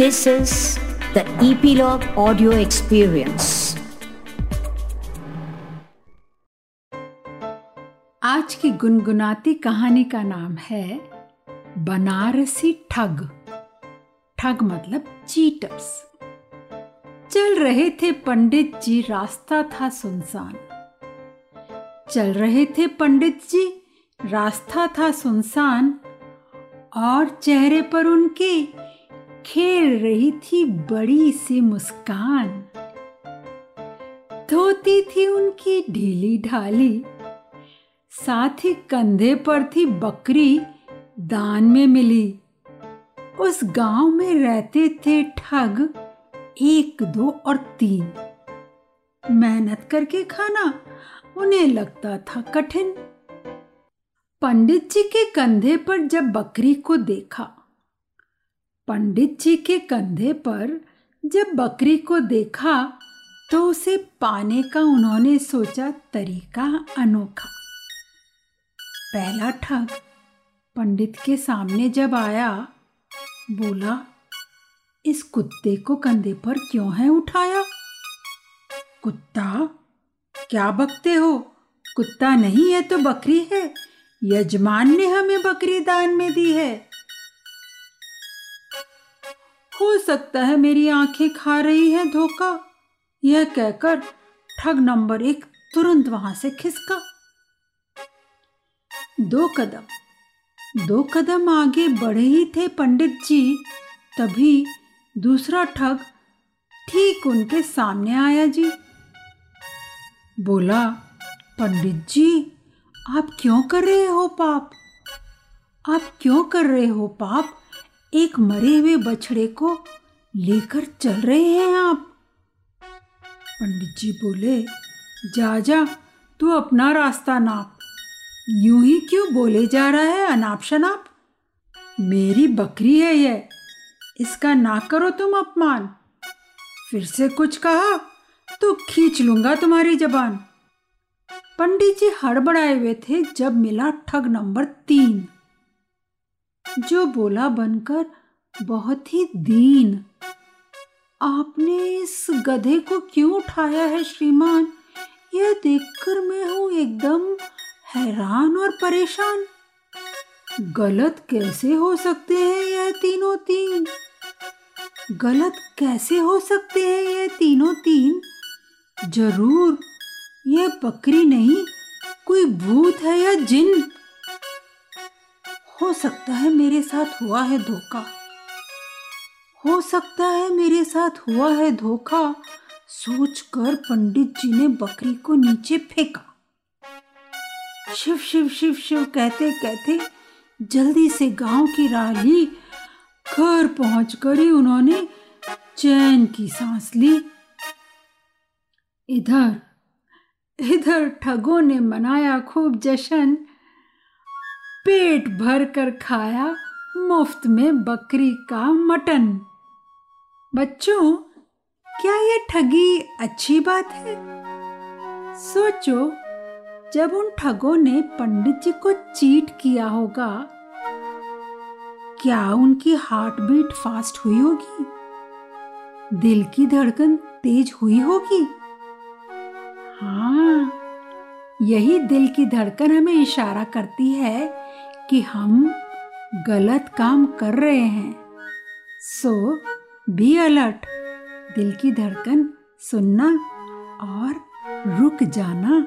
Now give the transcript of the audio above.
This is the Epilogue Audio Experience. आज की गुनगुनाती कहानी का नाम है बनारसी ठग। ठग मतलब चीटर्स चल रहे थे पंडित जी, रास्ता था सुनसान। चल रहे थे पंडित जी, रास्ता था सुनसान। और चेहरे पर उनके खेल रही थी बड़ी सी मुस्कान। धोती थी उनकी ढीली ढाली, साथ ही कंधे पर थी बकरी दान में मिली। उस गाँव में रहते थे ठग एक, दो और तीन। मेहनत करके खाना उन्हें लगता था कठिन। पंडित जी के कंधे पर जब बकरी को देखा पंडित जी के कंधे पर जब बकरी को देखा तो उसे पाने का उन्होंने सोचा तरीका अनोखा। पहला ठग पंडित के सामने जब आया, बोला, इस कुत्ते को कंधे पर क्यों है उठाया? कुत्ता, क्या बकते हो? कुत्ता नहीं है तो बकरी है। यजमान ने हमें बकरी दान में दी है। हो सकता है मेरी आँखें खा रही है धोखा। यह कहकर ठग नंबर एक तुरंत वहाँ से खिसका। दो कदम दो कदम आगे बढ़े ही थे पंडित जी, तभी दूसरा ठग ठीक उनके सामने आया जी। बोला, पंडित जी, आप क्यों कर रहे हो पाप? आप क्यों कर रहे हो पाप? एक मरे हुए बछड़े को लेकर चल रहे हैं आप। पंडित जी बोले, जा जा, तू अपना रास्ता नाप। यूँ ही क्यों बोले जा रहा है अनाप शनाप मेरी बकरी है यह इसका ना करो तुम अपमान। फिर से कुछ कहा तो खींच लूँगा तुम्हारी जबान। पंडित जी हड़बड़ाए हुए थे जब मिला ठग नंबर तीन। जो बोला बनकर बहुत ही दीन। आपने इस गधे को क्यों उठाया है श्रीमान? यह देखकर मैं हूँ एकदम हैरान और परेशान। गलत कैसे हो सकते हैं यह तीनों तीन? गलत कैसे हो सकते हैं यह तीनों तीन? ज़रूर, यह बकरी नहीं, कोई भूत है या जिन? हो सकता है मेरे साथ हुआ है धोखा। हो सकता है मेरे साथ हुआ है धोखा, सोचकर पंडित जी ने बकरी को नीचे फेंका। शिव शिव शिव शिव कहते कहते जल्दी से गाँव की राह ली घर पहुंचकर ही उन्होंने चैन की सांस ली। इधर इधर ठगों ने मनाया खूब जश्न। पेट भर कर खाया मुफ़्त में बकरी का मटन। बच्चों, क्या यह ठगी अच्छी बात है? सोचो, जब उन ठगों ने पंडित जी को चीट किया होगा, क्या उनकी हार्ट बीट फास्ट हुई होगी? दिल की धड़कन तेज हुई होगी? यही दिल की धड़कन हमें इशारा करती है कि हम गलत काम कर रहे हैं। सो बी अलर्ट दिल की धड़कन सुनना और रुक जाना।